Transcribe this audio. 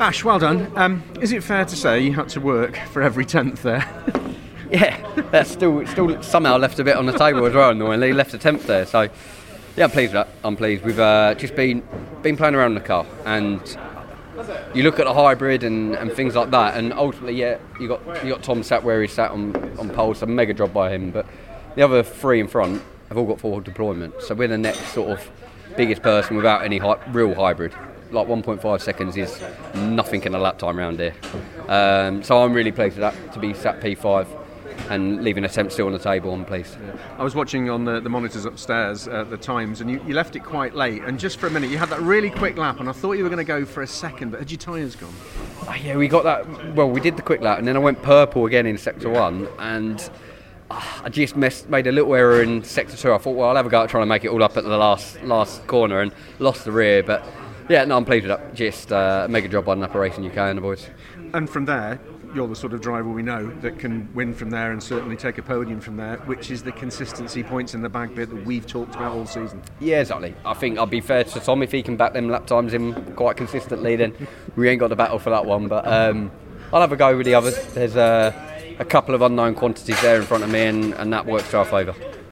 Ash, well done. Um, is it fair to say you had to work for every tenth there? yeah, that's still still somehow left a bit on the table as well. Annoyingly, left a tenth there. So yeah, I'm pleased with that. I'm pleased. We've uh, just been been playing around the car, and you look at the hybrid and, and things like that, and ultimately, yeah, you got you got Tom sat where he sat on on pole, so mega job by him. But the other three in front have all got forward deployment, so we're the next sort of biggest person without any hy- real hybrid. Like 1.5 seconds is nothing in a lap time round here. Um, so I'm really pleased with that to be sat P5 and leaving a temp still on the table. I'm pleased. I was watching on the, the monitors upstairs at the times, and you, you left it quite late. And just for a minute, you had that really quick lap, and I thought you were going to go for a second, but had your tyres gone? Oh, yeah, we got that. Well, we did the quick lap, and then I went purple again in sector one, and uh, I just messed, made a little error in sector two. I thought, well, I'll have a go at trying to make it all up at the last last corner, and lost the rear, but. Yeah, no, I'm pleased with that. Just uh, make a job on NAPA Racing UK and the boys. And from there, you're the sort of driver we know that can win from there and certainly take a podium from there, which is the consistency points in the bag bit that we've talked about all season. Yeah, exactly. I think I'll be fair to Tom if he can back them lap times in quite consistently. Then we ain't got the battle for that one, but um, I'll have a go with the others. There's uh, a couple of unknown quantities there in front of me, and, and that works to our favour.